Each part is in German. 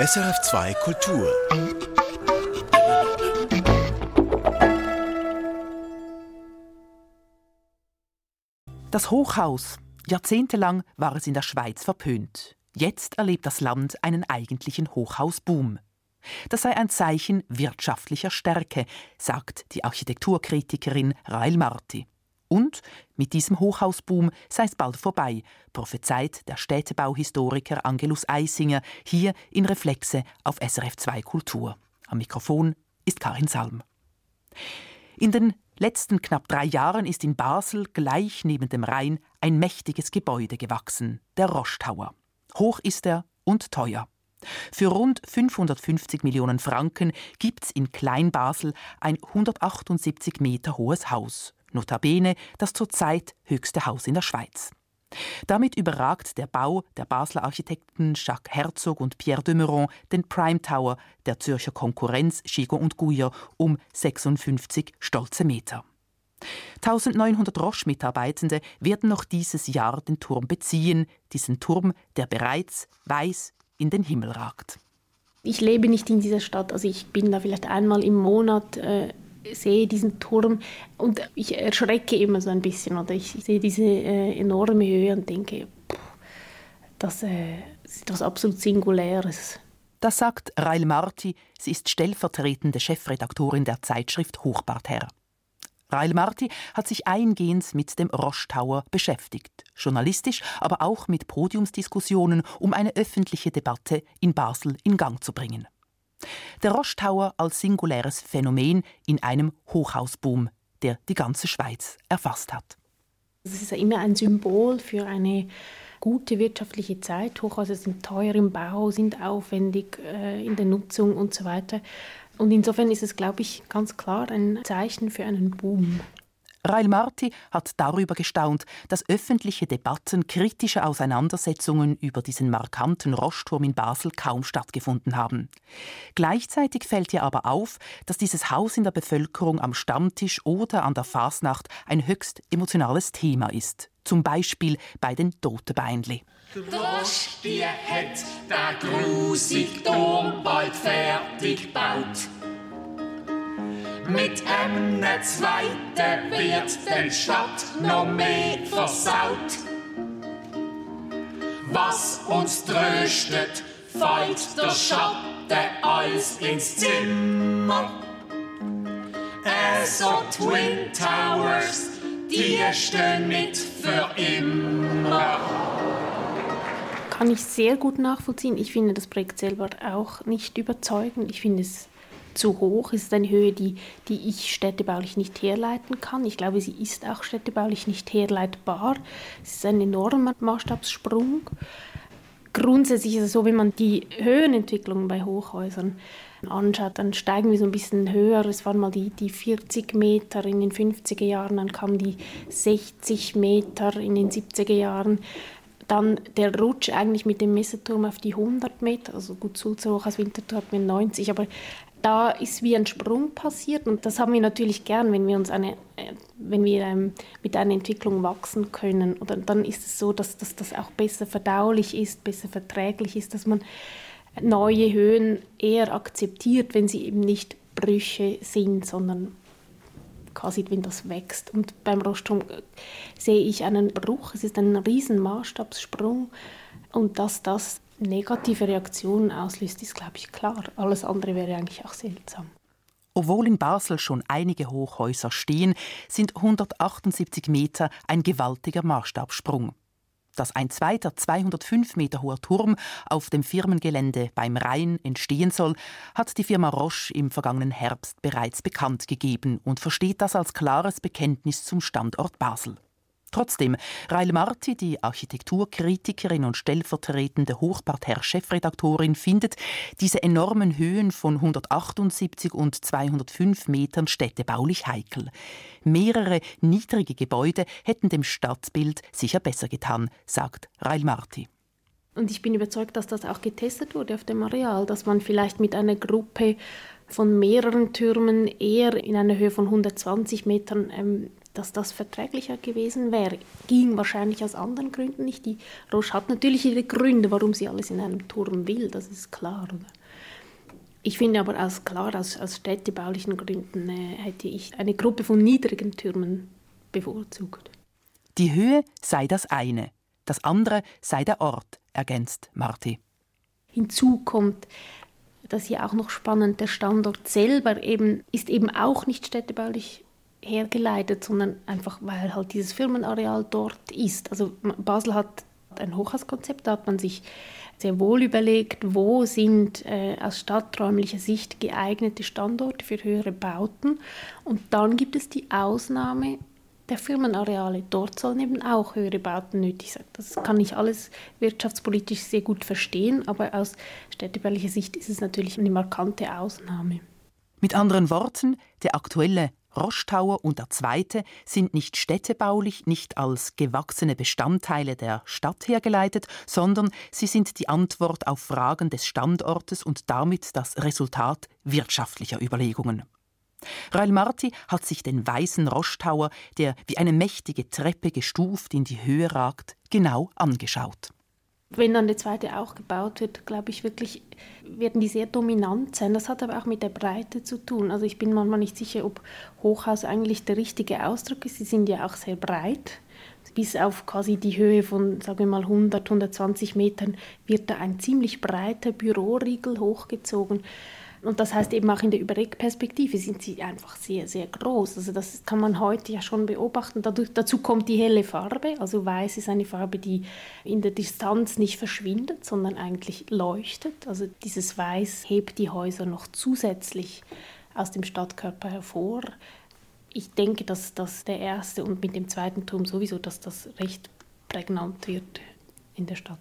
SRF2 Kultur. Das Hochhaus. Jahrzehntelang war es in der Schweiz verpönt. Jetzt erlebt das Land einen eigentlichen Hochhausboom. Das sei ein Zeichen wirtschaftlicher Stärke, sagt die Architekturkritikerin Rail Marti. Und mit diesem Hochhausboom sei es bald vorbei, prophezeit der Städtebauhistoriker Angelus Eisinger hier in Reflexe auf SRF 2 Kultur. Am Mikrofon ist Karin Salm. In den letzten knapp drei Jahren ist in Basel gleich neben dem Rhein ein mächtiges Gebäude gewachsen, der Roche Tower. Hoch ist er und teuer. Für rund 550 Millionen Franken gibt's in Kleinbasel ein 178 Meter hohes Haus notabene das zurzeit höchste Haus in der Schweiz. Damit überragt der Bau der Basler Architekten Jacques Herzog und Pierre de Meuron den Prime Tower der Zürcher Konkurrenz Schigo und Guyer um 56 stolze Meter. 1900 Roche-Mitarbeitende werden noch dieses Jahr den Turm beziehen, diesen Turm, der bereits weiß in den Himmel ragt. Ich lebe nicht in dieser Stadt, also ich bin da vielleicht einmal im Monat äh, sehe diesen Turm und ich erschrecke immer so ein bisschen oder ich sehe diese äh, enorme Höhe und denke, das äh, ist etwas absolut Singuläres. Das sagt Rail Marti, sie ist stellvertretende Chefredaktorin der Zeitschrift Hochbartherr. Rail Marti hat sich eingehend mit dem Roche Tower beschäftigt, journalistisch, aber auch mit Podiumsdiskussionen, um eine öffentliche Debatte in Basel in Gang zu bringen. Der Roche Tower als singuläres Phänomen in einem Hochhausboom, der die ganze Schweiz erfasst hat. Es ist immer ein Symbol für eine gute wirtschaftliche Zeit. Hochhäuser sind teuer im Bau, sind aufwendig äh, in der Nutzung und so weiter. Und insofern ist es, glaube ich, ganz klar ein Zeichen für einen Boom. Rail Marti hat darüber gestaunt, dass öffentliche Debatten, kritische Auseinandersetzungen über diesen markanten Roschturm in Basel kaum stattgefunden haben. Gleichzeitig fällt ihr aber auf, dass dieses Haus in der Bevölkerung am Stammtisch oder an der Fasnacht ein höchst emotionales Thema ist. Zum Beispiel bei den Totebeinli. Die hat der grusig Turm bald fertig gebaut. Mit einem zweiten wird die Stadt noch mehr versaut. Was uns tröstet, fällt der Schatten alles ins Zimmer. Also Twin Towers, die stehen nicht für immer. Kann ich sehr gut nachvollziehen. Ich finde das Projekt selber auch nicht überzeugend. Ich finde es zu hoch. Es ist eine Höhe, die, die ich städtebaulich nicht herleiten kann. Ich glaube, sie ist auch städtebaulich nicht herleitbar. Es ist ein enormer Maßstabssprung. Grundsätzlich ist es so, wenn man die Höhenentwicklung bei Hochhäusern anschaut, dann steigen wir so ein bisschen höher. Es waren mal die, die 40 Meter in den 50er Jahren, dann kamen die 60 Meter in den 70er Jahren. Dann der Rutsch eigentlich mit dem Messerturm auf die 100 Meter, also gut, Sulzerhoch als Winterthur hat mir 90, aber da ist wie ein Sprung passiert und das haben wir natürlich gern, wenn wir uns eine, äh, wenn wir ähm, mit einer Entwicklung wachsen können. Oder dann ist es so, dass, dass das auch besser verdaulich ist, besser verträglich ist, dass man neue Höhen eher akzeptiert, wenn sie eben nicht Brüche sind, sondern quasi, wenn das wächst. Und beim Rostrum äh, sehe ich einen Bruch. Es ist ein riesen Maßstabssprung und dass das negative Reaktionen auslöst, ist, glaube ich, klar. Alles andere wäre eigentlich auch seltsam. Obwohl in Basel schon einige Hochhäuser stehen, sind 178 Meter ein gewaltiger Maßstabssprung. Dass ein zweiter 205 Meter hoher Turm auf dem Firmengelände beim Rhein entstehen soll, hat die Firma Roche im vergangenen Herbst bereits bekannt gegeben und versteht das als klares Bekenntnis zum Standort Basel. Trotzdem, Rail Marti, die Architekturkritikerin und stellvertretende Hochparterre-Chefredaktorin, findet diese enormen Höhen von 178 und 205 Metern städtebaulich heikel. Mehrere niedrige Gebäude hätten dem Stadtbild sicher besser getan, sagt Rail Marti. Und ich bin überzeugt, dass das auch getestet wurde auf dem Areal, dass man vielleicht mit einer Gruppe von mehreren Türmen eher in einer Höhe von 120 Metern ähm, dass das verträglicher gewesen wäre. Ging wahrscheinlich aus anderen Gründen nicht. Die Roche hat natürlich ihre Gründe, warum sie alles in einem Turm will, das ist klar. Oder? Ich finde aber als klar, aus, aus städtebaulichen Gründen äh, hätte ich eine Gruppe von niedrigen Türmen bevorzugt. Die Höhe sei das eine, das andere sei der Ort, ergänzt Marti. Hinzu kommt, das hier auch noch spannend, der Standort selber eben, ist eben auch nicht städtebaulich hergeleitet, sondern einfach, weil halt dieses Firmenareal dort ist. Also Basel hat ein Hochhauskonzept, da hat man sich sehr wohl überlegt, wo sind äh, aus stadträumlicher Sicht geeignete Standorte für höhere Bauten. Und dann gibt es die Ausnahme der Firmenareale. Dort sollen eben auch höhere Bauten nötig sein. Das kann ich alles wirtschaftspolitisch sehr gut verstehen, aber aus städtebaulicher Sicht ist es natürlich eine markante Ausnahme. Mit anderen Worten, der aktuelle Roschtower und der zweite sind nicht städtebaulich, nicht als gewachsene Bestandteile der Stadt hergeleitet, sondern sie sind die Antwort auf Fragen des Standortes und damit das Resultat wirtschaftlicher Überlegungen. Rail Marti hat sich den weißen Roschtower, der wie eine mächtige Treppe gestuft in die Höhe ragt, genau angeschaut. Wenn dann der zweite auch gebaut wird, glaube ich wirklich, werden die sehr dominant sein. Das hat aber auch mit der Breite zu tun. Also ich bin manchmal nicht sicher, ob Hochhaus eigentlich der richtige Ausdruck ist. Sie sind ja auch sehr breit. Bis auf quasi die Höhe von, sagen wir mal, 100, 120 Metern wird da ein ziemlich breiter Büroriegel hochgezogen. Und das heißt eben auch in der Überregperspektive sind sie einfach sehr, sehr groß. Also das kann man heute ja schon beobachten. Dadurch, dazu kommt die helle Farbe. Also weiß ist eine Farbe, die in der Distanz nicht verschwindet, sondern eigentlich leuchtet. Also dieses Weiß hebt die Häuser noch zusätzlich aus dem Stadtkörper hervor. Ich denke, dass das der erste und mit dem zweiten Turm sowieso, dass das recht prägnant wird in der Stadt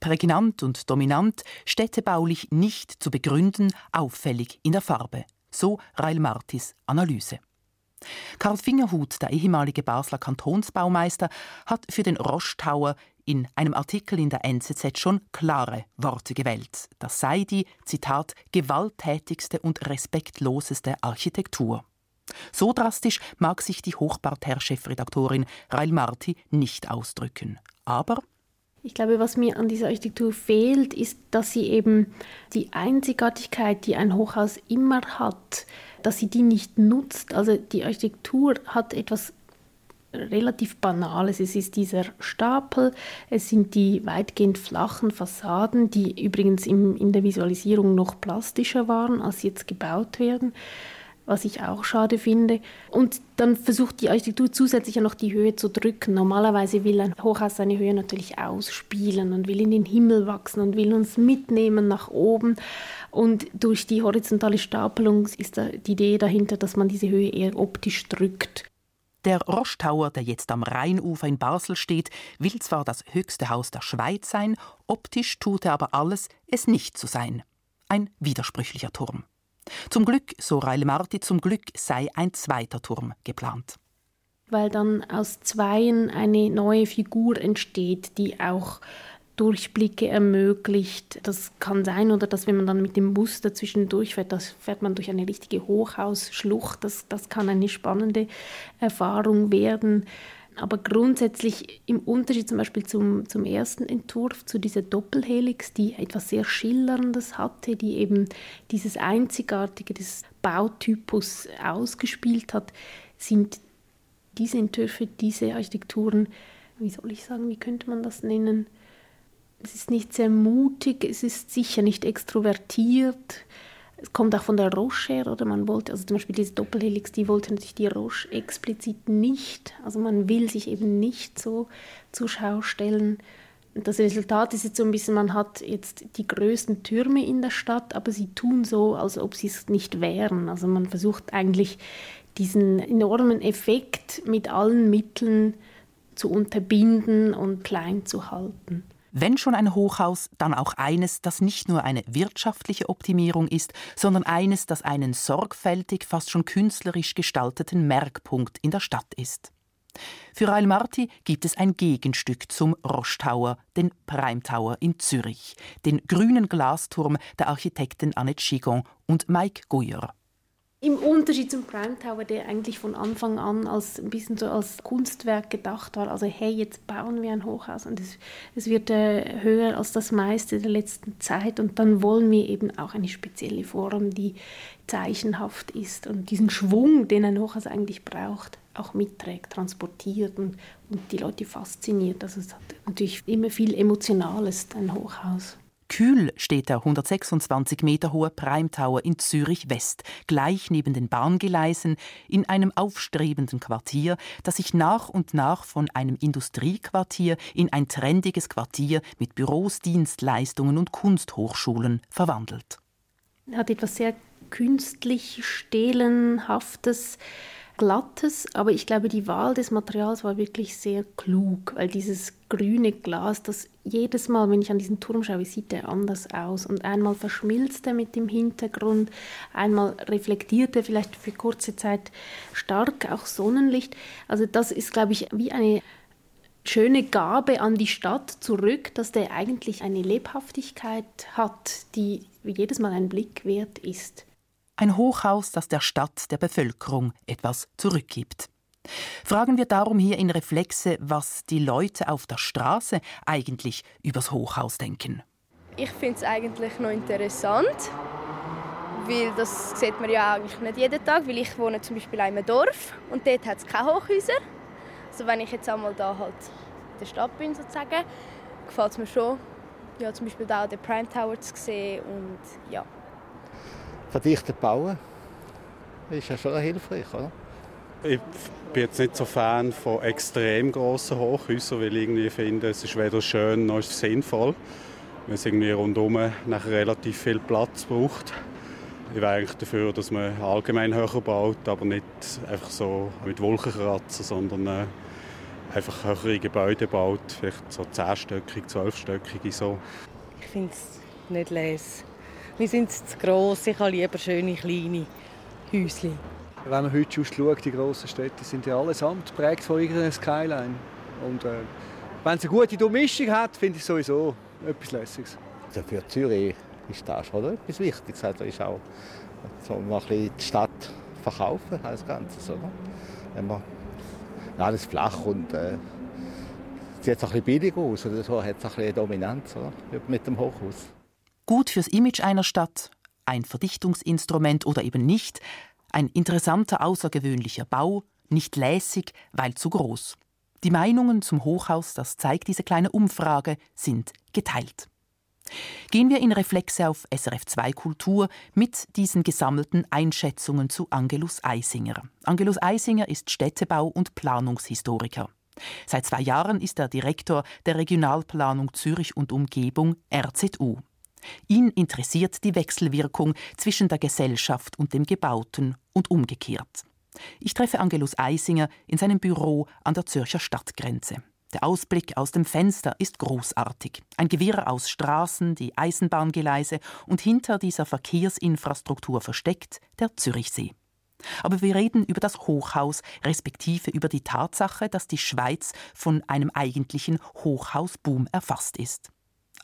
prägnant und dominant, städtebaulich nicht zu begründen, auffällig in der Farbe. So Rail Martis Analyse. Karl Fingerhut, der ehemalige Basler Kantonsbaumeister, hat für den Roche Tower in einem Artikel in der NZZ schon klare Worte gewählt. Das sei die, Zitat, gewalttätigste und respektloseste Architektur. So drastisch mag sich die Hochparterre-Chefredaktorin Rail Marti nicht ausdrücken. Aber ich glaube, was mir an dieser Architektur fehlt, ist, dass sie eben die Einzigartigkeit, die ein Hochhaus immer hat, dass sie die nicht nutzt. Also die Architektur hat etwas relativ Banales. Es ist dieser Stapel, es sind die weitgehend flachen Fassaden, die übrigens im, in der Visualisierung noch plastischer waren, als sie jetzt gebaut werden was ich auch schade finde. Und dann versucht die Architektur zusätzlich ja noch die Höhe zu drücken. Normalerweise will ein Hochhaus seine Höhe natürlich ausspielen und will in den Himmel wachsen und will uns mitnehmen nach oben. Und durch die horizontale Stapelung ist die Idee dahinter, dass man diese Höhe eher optisch drückt. Der Roche Tower, der jetzt am Rheinufer in Basel steht, will zwar das höchste Haus der Schweiz sein, optisch tut er aber alles, es nicht zu sein. Ein widersprüchlicher Turm. Zum Glück, so Reile Marti, zum Glück sei ein zweiter Turm geplant. Weil dann aus Zweien eine neue Figur entsteht, die auch Durchblicke ermöglicht. Das kann sein, oder dass wenn man dann mit dem Bus dazwischen durchfährt, das fährt man durch eine richtige Hochhausschlucht. Das, das kann eine spannende Erfahrung werden. Aber grundsätzlich im Unterschied zum Beispiel zum, zum ersten Entwurf, zu dieser Doppelhelix, die etwas sehr Schillerndes hatte, die eben dieses Einzigartige des Bautypus ausgespielt hat, sind diese Entwürfe, diese Architekturen, wie soll ich sagen, wie könnte man das nennen? Es ist nicht sehr mutig, es ist sicher nicht extrovertiert, es kommt auch von der Roche her, oder man wollte, also zum Beispiel diese Doppelhelix, die wollte natürlich die Roche explizit nicht, also man will sich eben nicht so zur Schau stellen. Das Resultat ist jetzt so ein bisschen, man hat jetzt die größten Türme in der Stadt, aber sie tun so, als ob sie es nicht wären. Also man versucht eigentlich diesen enormen Effekt mit allen Mitteln zu unterbinden und klein zu halten. Wenn schon ein Hochhaus, dann auch eines, das nicht nur eine wirtschaftliche Optimierung ist, sondern eines, das einen sorgfältig, fast schon künstlerisch gestalteten Merkpunkt in der Stadt ist. Für Rail Marti gibt es ein Gegenstück zum Roche Tower, den Prime Tower in Zürich, den grünen Glasturm der Architekten Annette Chigon und Mike Guyer. Im Unterschied zum Prime Tower, der eigentlich von Anfang an als ein bisschen so als Kunstwerk gedacht war, also hey, jetzt bauen wir ein Hochhaus und es, es wird äh, höher als das meiste der letzten Zeit und dann wollen wir eben auch eine spezielle Form, die zeichenhaft ist und diesen Schwung, den ein Hochhaus eigentlich braucht, auch mitträgt, transportiert und, und die Leute fasziniert. Also es hat natürlich immer viel Emotionales, ein Hochhaus. Kühl steht der 126 Meter hohe Prime Tower in Zürich West, gleich neben den Bahngeleisen, in einem aufstrebenden Quartier, das sich nach und nach von einem Industriequartier in ein trendiges Quartier mit Büros, Dienstleistungen und Kunsthochschulen verwandelt. Er hat etwas sehr künstlich Stelenhaftes glattes, aber ich glaube, die Wahl des Materials war wirklich sehr klug, weil dieses grüne Glas, das jedes Mal, wenn ich an diesen Turm schaue, sieht er anders aus. Und einmal verschmilzt er mit dem Hintergrund, einmal reflektiert er vielleicht für kurze Zeit stark auch Sonnenlicht. Also das ist, glaube ich, wie eine schöne Gabe an die Stadt zurück, dass der eigentlich eine Lebhaftigkeit hat, die jedes Mal ein Blick wert ist. Ein Hochhaus, das der Stadt, der Bevölkerung etwas zurückgibt. Fragen wir darum hier in Reflexe, was die Leute auf der Straße eigentlich übers Hochhaus denken. Ich finde es eigentlich noch interessant, weil das sieht man ja eigentlich nicht jeden Tag, weil ich wohne zum Beispiel in einem Dorf und dort hat es keine Hochhäuser. Also wenn ich jetzt einmal da halt in der Stadt bin sozusagen, gefällt es mir schon, ja, zum Beispiel da den Prime Tower zu sehen und ja verdichtet bauen, ist ja schon hilfreich, oder? Ich bin jetzt nicht so Fan von extrem grossen Hochhäusern, weil ich irgendwie finde, es ist weder schön noch sinnvoll, weil es irgendwie rundum nachher relativ viel Platz braucht. Ich wäre eigentlich dafür, dass man allgemein höher baut, aber nicht einfach so mit Wolkenkratzen, sondern äh, einfach höhere Gebäude baut, vielleicht so zehnstöckig, zwölfstöckige so. Ich finde es nicht les. Wir sind zu gross. Ich habe lieber schöne kleine Häuschen. Wenn man heute schaut, die grossen Städte sind ja allesamt geprägt von irgendeiner Skyline. Und äh, wenn es eine gute Durchmischung hat, finde ich sowieso etwas Lässiges. Also für Zürich ist das schon etwas Wichtiges. Also ist auch so mal ein bisschen die Stadt verkaufen als Ganzes. Oder? Wenn man alles flach und äh, sieht auch ein bisschen billig aus oder so, hat es ein bisschen Dominanz oder? mit dem Hochhaus. Gut fürs Image einer Stadt, ein Verdichtungsinstrument oder eben nicht, ein interessanter außergewöhnlicher Bau, nicht lässig, weil zu groß. Die Meinungen zum Hochhaus, das zeigt diese kleine Umfrage, sind geteilt. Gehen wir in Reflexe auf SRF 2 Kultur mit diesen gesammelten Einschätzungen zu Angelus Eisinger. Angelus Eisinger ist Städtebau- und Planungshistoriker. Seit zwei Jahren ist er Direktor der Regionalplanung Zürich und Umgebung RZU. Ihn interessiert die Wechselwirkung zwischen der Gesellschaft und dem Gebauten und umgekehrt. Ich treffe Angelus Eisinger in seinem Büro an der Zürcher Stadtgrenze. Der Ausblick aus dem Fenster ist großartig. Ein Gewirr aus Straßen, die Eisenbahngeleise und hinter dieser Verkehrsinfrastruktur versteckt der Zürichsee. Aber wir reden über das Hochhaus, respektive über die Tatsache, dass die Schweiz von einem eigentlichen Hochhausboom erfasst ist.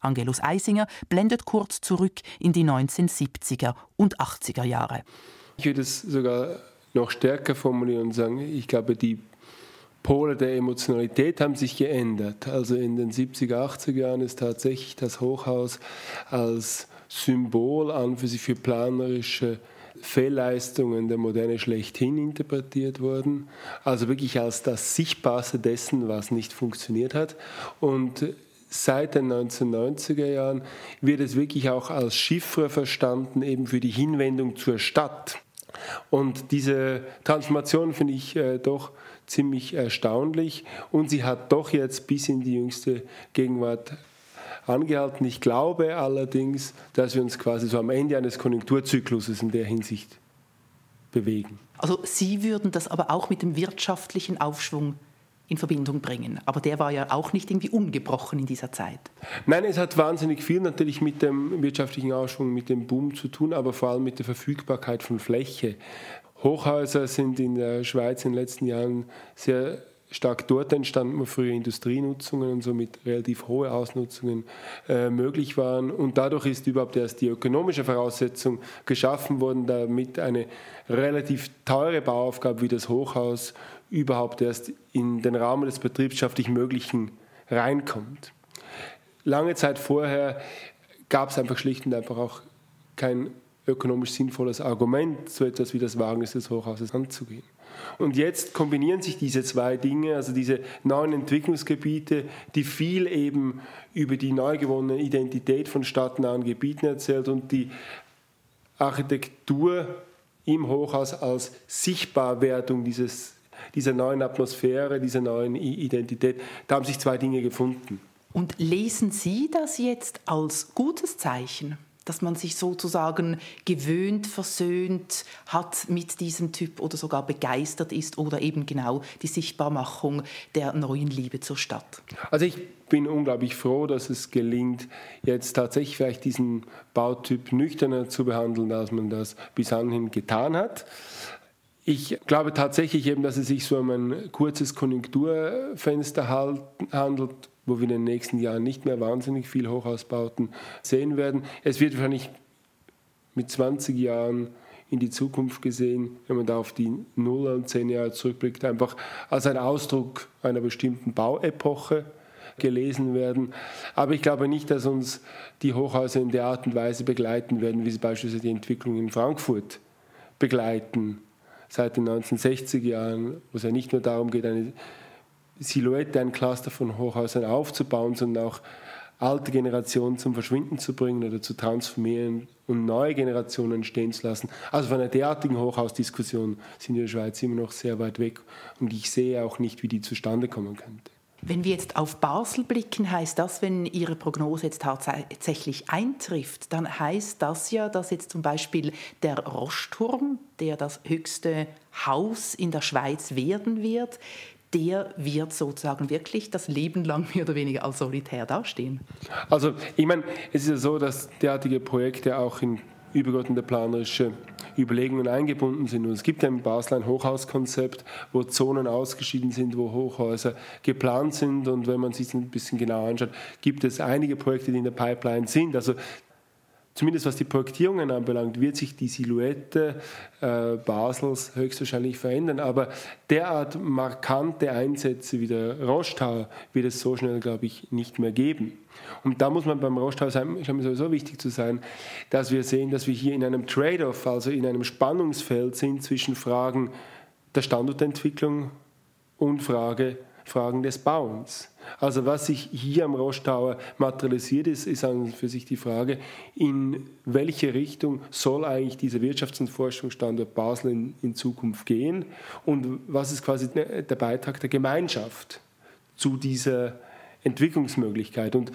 Angelus Eisinger blendet kurz zurück in die 1970er und 80er Jahre. Ich würde es sogar noch stärker formulieren und sagen, ich glaube, die Pole der Emotionalität haben sich geändert. Also in den 70er, 80er Jahren ist tatsächlich das Hochhaus als Symbol an für sich für planerische Fehlleistungen der Moderne schlechthin interpretiert worden. Also wirklich als das Sichtbarste dessen, was nicht funktioniert hat. Und seit den 1990er Jahren wird es wirklich auch als Chiffre verstanden, eben für die Hinwendung zur Stadt. Und diese Transformation finde ich äh, doch ziemlich erstaunlich und sie hat doch jetzt bis in die jüngste Gegenwart angehalten. Ich glaube allerdings, dass wir uns quasi so am Ende eines Konjunkturzykluses in der Hinsicht bewegen. Also Sie würden das aber auch mit dem wirtschaftlichen Aufschwung in Verbindung bringen. Aber der war ja auch nicht irgendwie ungebrochen in dieser Zeit. Nein, es hat wahnsinnig viel natürlich mit dem wirtschaftlichen Aufschwung, mit dem Boom zu tun, aber vor allem mit der Verfügbarkeit von Fläche. Hochhäuser sind in der Schweiz in den letzten Jahren sehr stark dort entstanden, wo früher Industrienutzungen und somit relativ hohe Ausnutzungen äh, möglich waren. Und dadurch ist überhaupt erst die ökonomische Voraussetzung geschaffen worden, damit eine relativ teure Bauaufgabe wie das Hochhaus überhaupt erst in den Rahmen des betriebschaftlich Möglichen reinkommt. Lange Zeit vorher gab es einfach schlicht und einfach auch kein ökonomisch sinnvolles Argument, so etwas wie das Wagnis des Hochhauses anzugehen. Und jetzt kombinieren sich diese zwei Dinge, also diese neuen Entwicklungsgebiete, die viel eben über die neu gewonnene Identität von stadtnahen Gebieten erzählt und die Architektur im Hochhaus als Sichtbarwertung dieses, dieser neuen Atmosphäre, dieser neuen Identität. Da haben sich zwei Dinge gefunden. Und lesen Sie das jetzt als gutes Zeichen? dass man sich sozusagen gewöhnt, versöhnt hat mit diesem Typ oder sogar begeistert ist oder eben genau die Sichtbarmachung der neuen Liebe zur Stadt. Also ich bin unglaublich froh, dass es gelingt, jetzt tatsächlich vielleicht diesen Bautyp nüchterner zu behandeln, als man das bis anhin getan hat. Ich glaube tatsächlich eben, dass es sich so um ein kurzes Konjunkturfenster handelt, wo wir in den nächsten Jahren nicht mehr wahnsinnig viel Hochhausbauten sehen werden. Es wird wahrscheinlich mit 20 Jahren in die Zukunft gesehen, wenn man da auf die Null und zehn Jahre zurückblickt, einfach als ein Ausdruck einer bestimmten Bauepoche gelesen werden. Aber ich glaube nicht, dass uns die Hochhäuser in der Art und Weise begleiten werden, wie sie beispielsweise die Entwicklung in Frankfurt begleiten seit den 1960er Jahren, wo es ja nicht nur darum geht, eine Silhouette, ein Cluster von Hochhäusern aufzubauen, sondern auch alte Generationen zum Verschwinden zu bringen oder zu transformieren und neue Generationen entstehen zu lassen. Also von einer derartigen Hochhausdiskussion sind wir in der Schweiz immer noch sehr weit weg und ich sehe auch nicht, wie die zustande kommen könnte. Wenn wir jetzt auf Basel blicken, heißt das, wenn Ihre Prognose jetzt tatsächlich eintrifft, dann heißt das ja, dass jetzt zum Beispiel der Roschturm, der das höchste Haus in der Schweiz werden wird, der wird sozusagen wirklich das Leben lang mehr oder weniger als solitär dastehen. Also ich meine, es ist ja so, dass derartige Projekte auch in übergeordnete planerische Überlegungen eingebunden sind. Und es gibt ja in Basel ein Hochhauskonzept, wo Zonen ausgeschieden sind, wo Hochhäuser geplant sind. Und wenn man sich das ein bisschen genauer anschaut, gibt es einige Projekte, die in der Pipeline sind. Also zumindest was die Projektierungen anbelangt, wird sich die Silhouette äh, Basels höchstwahrscheinlich verändern. Aber derart markante Einsätze wie der Rostower wird es so schnell, glaube ich, nicht mehr geben. Und da muss man beim Rostower sein, ist mir sowieso wichtig zu sein, dass wir sehen, dass wir hier in einem Trade-off, also in einem Spannungsfeld sind zwischen Fragen der Standortentwicklung und Frage, Fragen des Bauens. Also was sich hier am Rostower materialisiert ist, ist an für sich die Frage, in welche Richtung soll eigentlich dieser Wirtschafts- und Forschungsstandort Basel in, in Zukunft gehen und was ist quasi der Beitrag der Gemeinschaft zu dieser Entwicklungsmöglichkeit. Und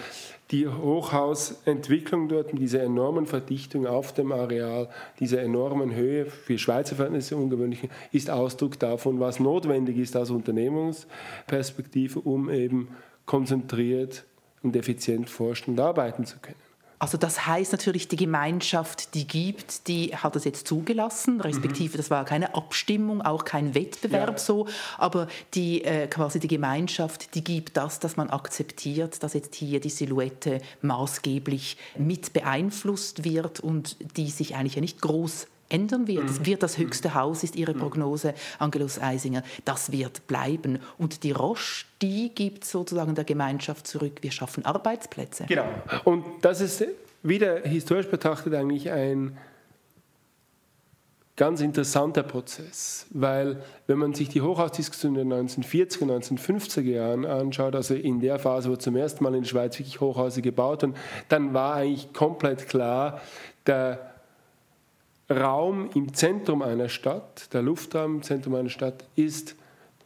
die Hochhausentwicklung dort mit dieser enormen Verdichtung auf dem Areal, dieser enormen Höhe, für Schweizer Verhältnisse ungewöhnlich, ist Ausdruck davon, was notwendig ist aus Unternehmensperspektive, um eben konzentriert und effizient forschen und arbeiten zu können. Also das heißt natürlich, die Gemeinschaft, die gibt, die hat das jetzt zugelassen, respektive mhm. das war keine Abstimmung, auch kein Wettbewerb ja. so, aber die äh, quasi die Gemeinschaft, die gibt das, dass man akzeptiert, dass jetzt hier die Silhouette maßgeblich mit beeinflusst wird und die sich eigentlich ja nicht groß ändern wird. Mhm. wird das höchste Haus, ist Ihre mhm. Prognose, Angelus Eisinger. Das wird bleiben. Und die Roche, die gibt sozusagen der Gemeinschaft zurück. Wir schaffen Arbeitsplätze. Genau. Und das ist wieder historisch betrachtet eigentlich ein ganz interessanter Prozess, weil wenn man sich die Hochhausdiskussion der 1940er, 1950er Jahren anschaut, also in der Phase, wo zum ersten Mal in der Schweiz wirklich Hochhäuser gebaut wurden, dann war eigentlich komplett klar, der Raum im Zentrum einer Stadt, der Luftraum im Zentrum einer Stadt, ist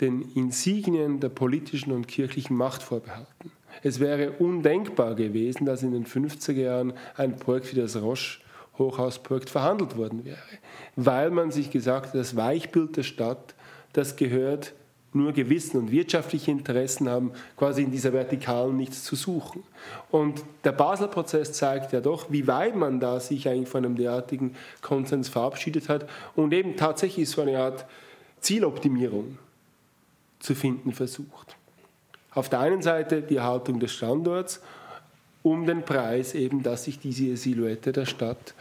den Insignien der politischen und kirchlichen Macht vorbehalten. Es wäre undenkbar gewesen, dass in den 50er Jahren ein Projekt wie das Roche Hochhausprojekt verhandelt worden wäre, weil man sich gesagt hat, das Weichbild der Stadt, das gehört nur Gewissen und wirtschaftliche Interessen haben quasi in dieser Vertikalen nichts zu suchen. Und der Basel-Prozess zeigt ja doch, wie weit man da sich eigentlich von einem derartigen Konsens verabschiedet hat und eben tatsächlich so eine Art Zieloptimierung zu finden versucht. Auf der einen Seite die Erhaltung des Standorts um den Preis eben, dass sich diese Silhouette der Stadt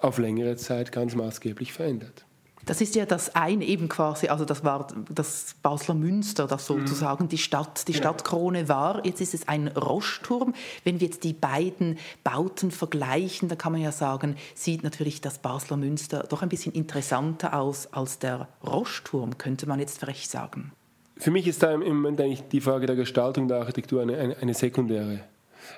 auf längere Zeit ganz maßgeblich verändert. Das ist ja das eine eben quasi, also das war das Basler Münster, das mhm. sozusagen die Stadt, die genau. Stadtkrone war. Jetzt ist es ein Roschturm. Wenn wir jetzt die beiden Bauten vergleichen, dann kann man ja sagen, sieht natürlich das Basler Münster doch ein bisschen interessanter aus als der Roschturm, könnte man jetzt vielleicht sagen. Für mich ist da im Moment eigentlich die Frage der Gestaltung der Architektur eine, eine, eine sekundäre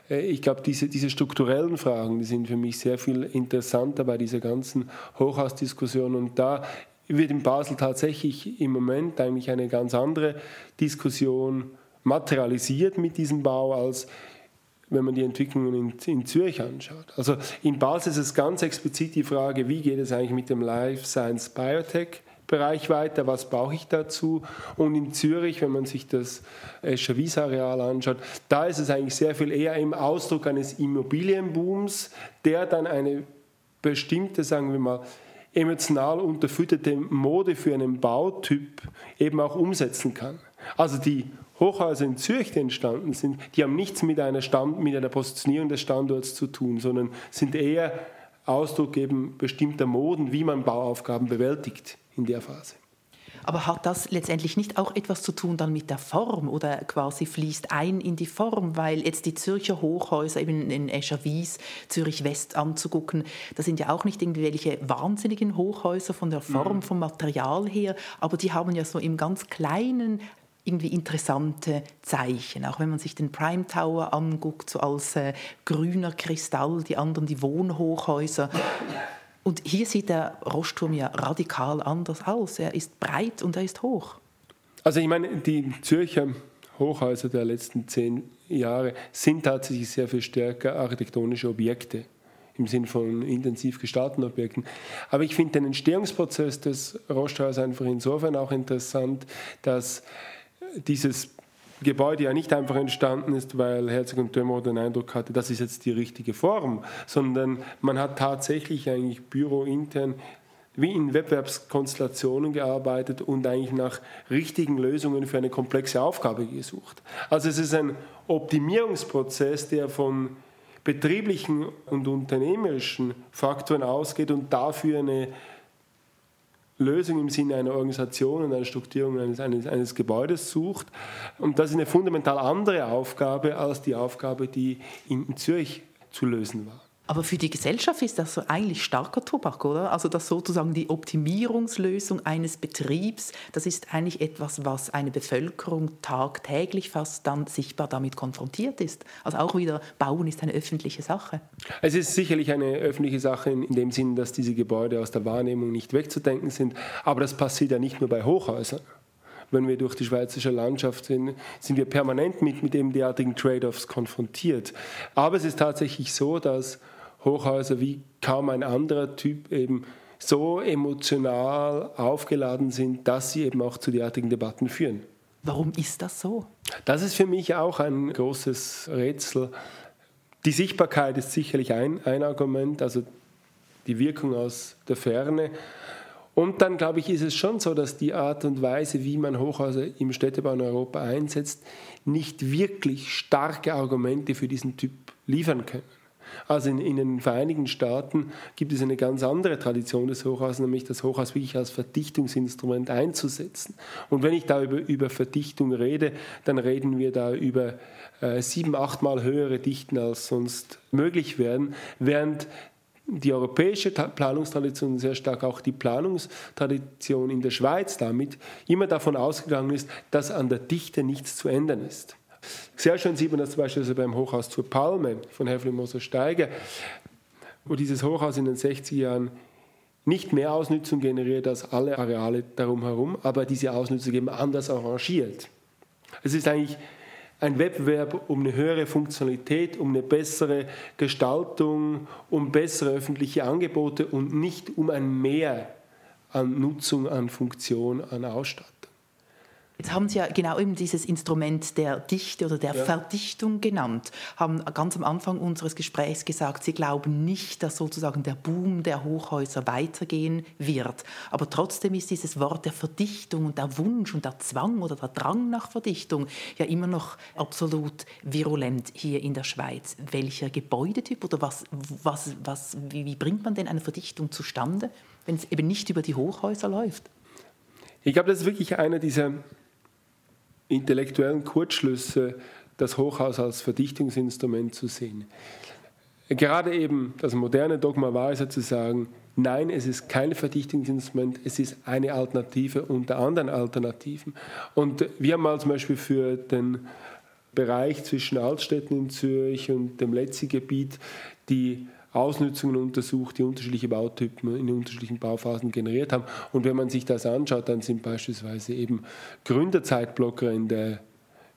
ich glaube, diese, diese strukturellen Fragen, die sind für mich sehr viel interessanter bei dieser ganzen Hochhausdiskussion. Und da wird in Basel tatsächlich im Moment eigentlich eine ganz andere Diskussion materialisiert mit diesem Bau, als wenn man die Entwicklungen in, in, Zürich anschaut. Also in Basel ist es ganz explizit die Frage, wie geht es eigentlich mit dem Life Science Biotech Bereich weiter, was brauche ich dazu? Und in Zürich, wenn man sich das Escher Wies-Areal anschaut, da ist es eigentlich sehr viel eher im Ausdruck eines Immobilienbooms, der dann eine bestimmte, sagen wir mal, emotional unterfütterte Mode für einen Bautyp eben auch umsetzen kann. Also die Hochhäuser in Zürich, die entstanden sind, die haben nichts mit einer, Stand, mit einer Positionierung des Standorts zu tun, sondern sind eher Ausdruck eben bestimmter Moden, wie man Bauaufgaben bewältigt in der Phase. Aber hat das letztendlich nicht auch etwas zu tun dann mit der Form oder quasi fließt ein in die Form, weil jetzt die Zürcher Hochhäuser eben in Escherwies, Zürich West anzugucken, das sind ja auch nicht irgendwelche wahnsinnigen Hochhäuser von der Form, mhm. vom Material her, aber die haben ja so im ganz kleinen irgendwie interessante Zeichen. Auch wenn man sich den Prime Tower anguckt, so als äh, grüner Kristall, die anderen die Wohnhochhäuser. Und hier sieht der Rostturm ja radikal anders aus. Er ist breit und er ist hoch. Also ich meine, die Zürcher Hochhäuser der letzten zehn Jahre sind tatsächlich sehr viel stärker architektonische Objekte im Sinn von intensiv gestalteten Objekten. Aber ich finde den Entstehungsprozess des Rosthauses einfach insofern auch interessant, dass dieses Gebäude ja nicht einfach entstanden ist, weil Herzog und Dömer den Eindruck hatte, das ist jetzt die richtige Form, sondern man hat tatsächlich eigentlich bürointern wie in Wettbewerbskonstellationen gearbeitet und eigentlich nach richtigen Lösungen für eine komplexe Aufgabe gesucht. Also es ist ein Optimierungsprozess, der von betrieblichen und unternehmerischen Faktoren ausgeht und dafür eine Lösung im Sinne einer Organisation und einer Strukturierung eines, eines, eines Gebäudes sucht. Und das ist eine fundamental andere Aufgabe als die Aufgabe, die in Zürich zu lösen war. Aber für die Gesellschaft ist das so eigentlich starker Tobak, oder? Also das sozusagen die Optimierungslösung eines Betriebs, das ist eigentlich etwas, was eine Bevölkerung tagtäglich fast dann sichtbar damit konfrontiert ist. Also auch wieder Bauen ist eine öffentliche Sache. Es ist sicherlich eine öffentliche Sache in dem Sinn, dass diese Gebäude aus der Wahrnehmung nicht wegzudenken sind. Aber das passiert ja nicht nur bei Hochhäusern wenn wir durch die schweizerische Landschaft sind, sind wir permanent mit, mit eben derartigen Trade-offs konfrontiert. Aber es ist tatsächlich so, dass Hochhäuser wie kaum ein anderer Typ eben so emotional aufgeladen sind, dass sie eben auch zu derartigen Debatten führen. Warum ist das so? Das ist für mich auch ein großes Rätsel. Die Sichtbarkeit ist sicherlich ein, ein Argument, also die Wirkung aus der Ferne. Und dann, glaube ich, ist es schon so, dass die Art und Weise, wie man Hochhäuser im Städtebau in Europa einsetzt, nicht wirklich starke Argumente für diesen Typ liefern können. Also in, in, den Vereinigten Staaten gibt es eine ganz andere Tradition des Hochhauses, nämlich das Hochhaus wirklich als Verdichtungsinstrument einzusetzen. Und wenn ich da über, über Verdichtung rede, dann reden wir da über äh, sieben, achtmal höhere Dichten als sonst möglich wären, während die europäische Planungstradition, sehr stark auch die Planungstradition in der Schweiz damit immer davon ausgegangen ist, dass an der Dichte nichts zu ändern ist. Sehr schön sieht man das zum Beispiel also beim Hochhaus zur Palme von Häfli Moser Steiger, wo dieses Hochhaus in den 60er Jahren nicht mehr Ausnutzung generiert als alle Areale darum herum, aber diese Ausnutzung eben anders arrangiert. Es ist eigentlich ein Wettbewerb um eine höhere Funktionalität, um eine bessere Gestaltung, um bessere öffentliche Angebote und nicht um ein Mehr an Nutzung, an Funktion, an Ausstattung. Jetzt haben Sie ja genau eben dieses Instrument der Dichte oder der ja. Verdichtung genannt. Haben ganz am Anfang unseres Gesprächs gesagt, Sie glauben nicht, dass sozusagen der Boom der Hochhäuser weitergehen wird. Aber trotzdem ist dieses Wort der Verdichtung und der Wunsch und der Zwang oder der Drang nach Verdichtung ja immer noch absolut virulent hier in der Schweiz. Welcher Gebäudetyp oder was, was, was, wie, wie bringt man denn eine Verdichtung zustande, wenn es eben nicht über die Hochhäuser läuft? Ich glaube, das ist wirklich einer dieser intellektuellen Kurzschlüsse, das Hochhaus als Verdichtungsinstrument zu sehen. Gerade eben das moderne Dogma war es ja zu sagen, nein, es ist kein Verdichtungsinstrument, es ist eine Alternative unter anderen Alternativen. Und wir haben mal zum Beispiel für den Bereich zwischen Altstädten in Zürich und dem Letzi-Gebiet die Ausnutzungen untersucht, die unterschiedliche Bautypen in unterschiedlichen Bauphasen generiert haben. Und wenn man sich das anschaut, dann sind beispielsweise eben Gründerzeitblockränder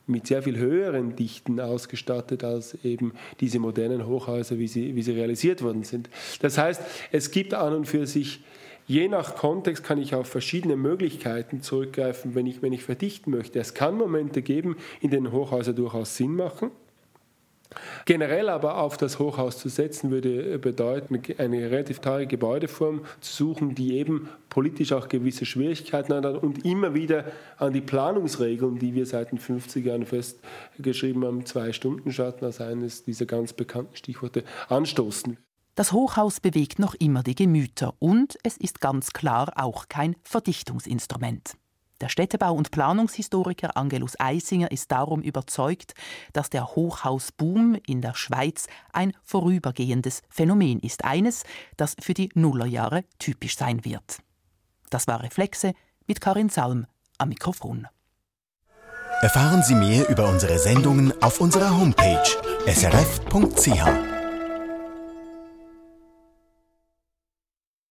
mit sehr viel höheren Dichten ausgestattet als eben diese modernen Hochhäuser, wie sie, wie sie realisiert worden sind. Das heißt, es gibt an und für sich, je nach Kontext kann ich auf verschiedene Möglichkeiten zurückgreifen, wenn ich, wenn ich verdichten möchte. Es kann Momente geben, in denen Hochhäuser durchaus Sinn machen. Generell aber auf das Hochhaus zu setzen, würde bedeuten, eine relativ teure Gebäudeform zu suchen, die eben politisch auch gewisse Schwierigkeiten hat und immer wieder an die Planungsregeln, die wir seit den 50 Jahren festgeschrieben haben, zwei Stunden Schatten als eines dieser ganz bekannten Stichworte anstoßen. Das Hochhaus bewegt noch immer die Gemüter und es ist ganz klar auch kein Verdichtungsinstrument. Der Städtebau- und Planungshistoriker Angelus Eisinger ist darum überzeugt, dass der Hochhausboom in der Schweiz ein vorübergehendes Phänomen ist, eines, das für die Nullerjahre typisch sein wird. Das war Reflexe mit Karin Salm am Mikrofon. Erfahren Sie mehr über unsere Sendungen auf unserer Homepage srf.ch.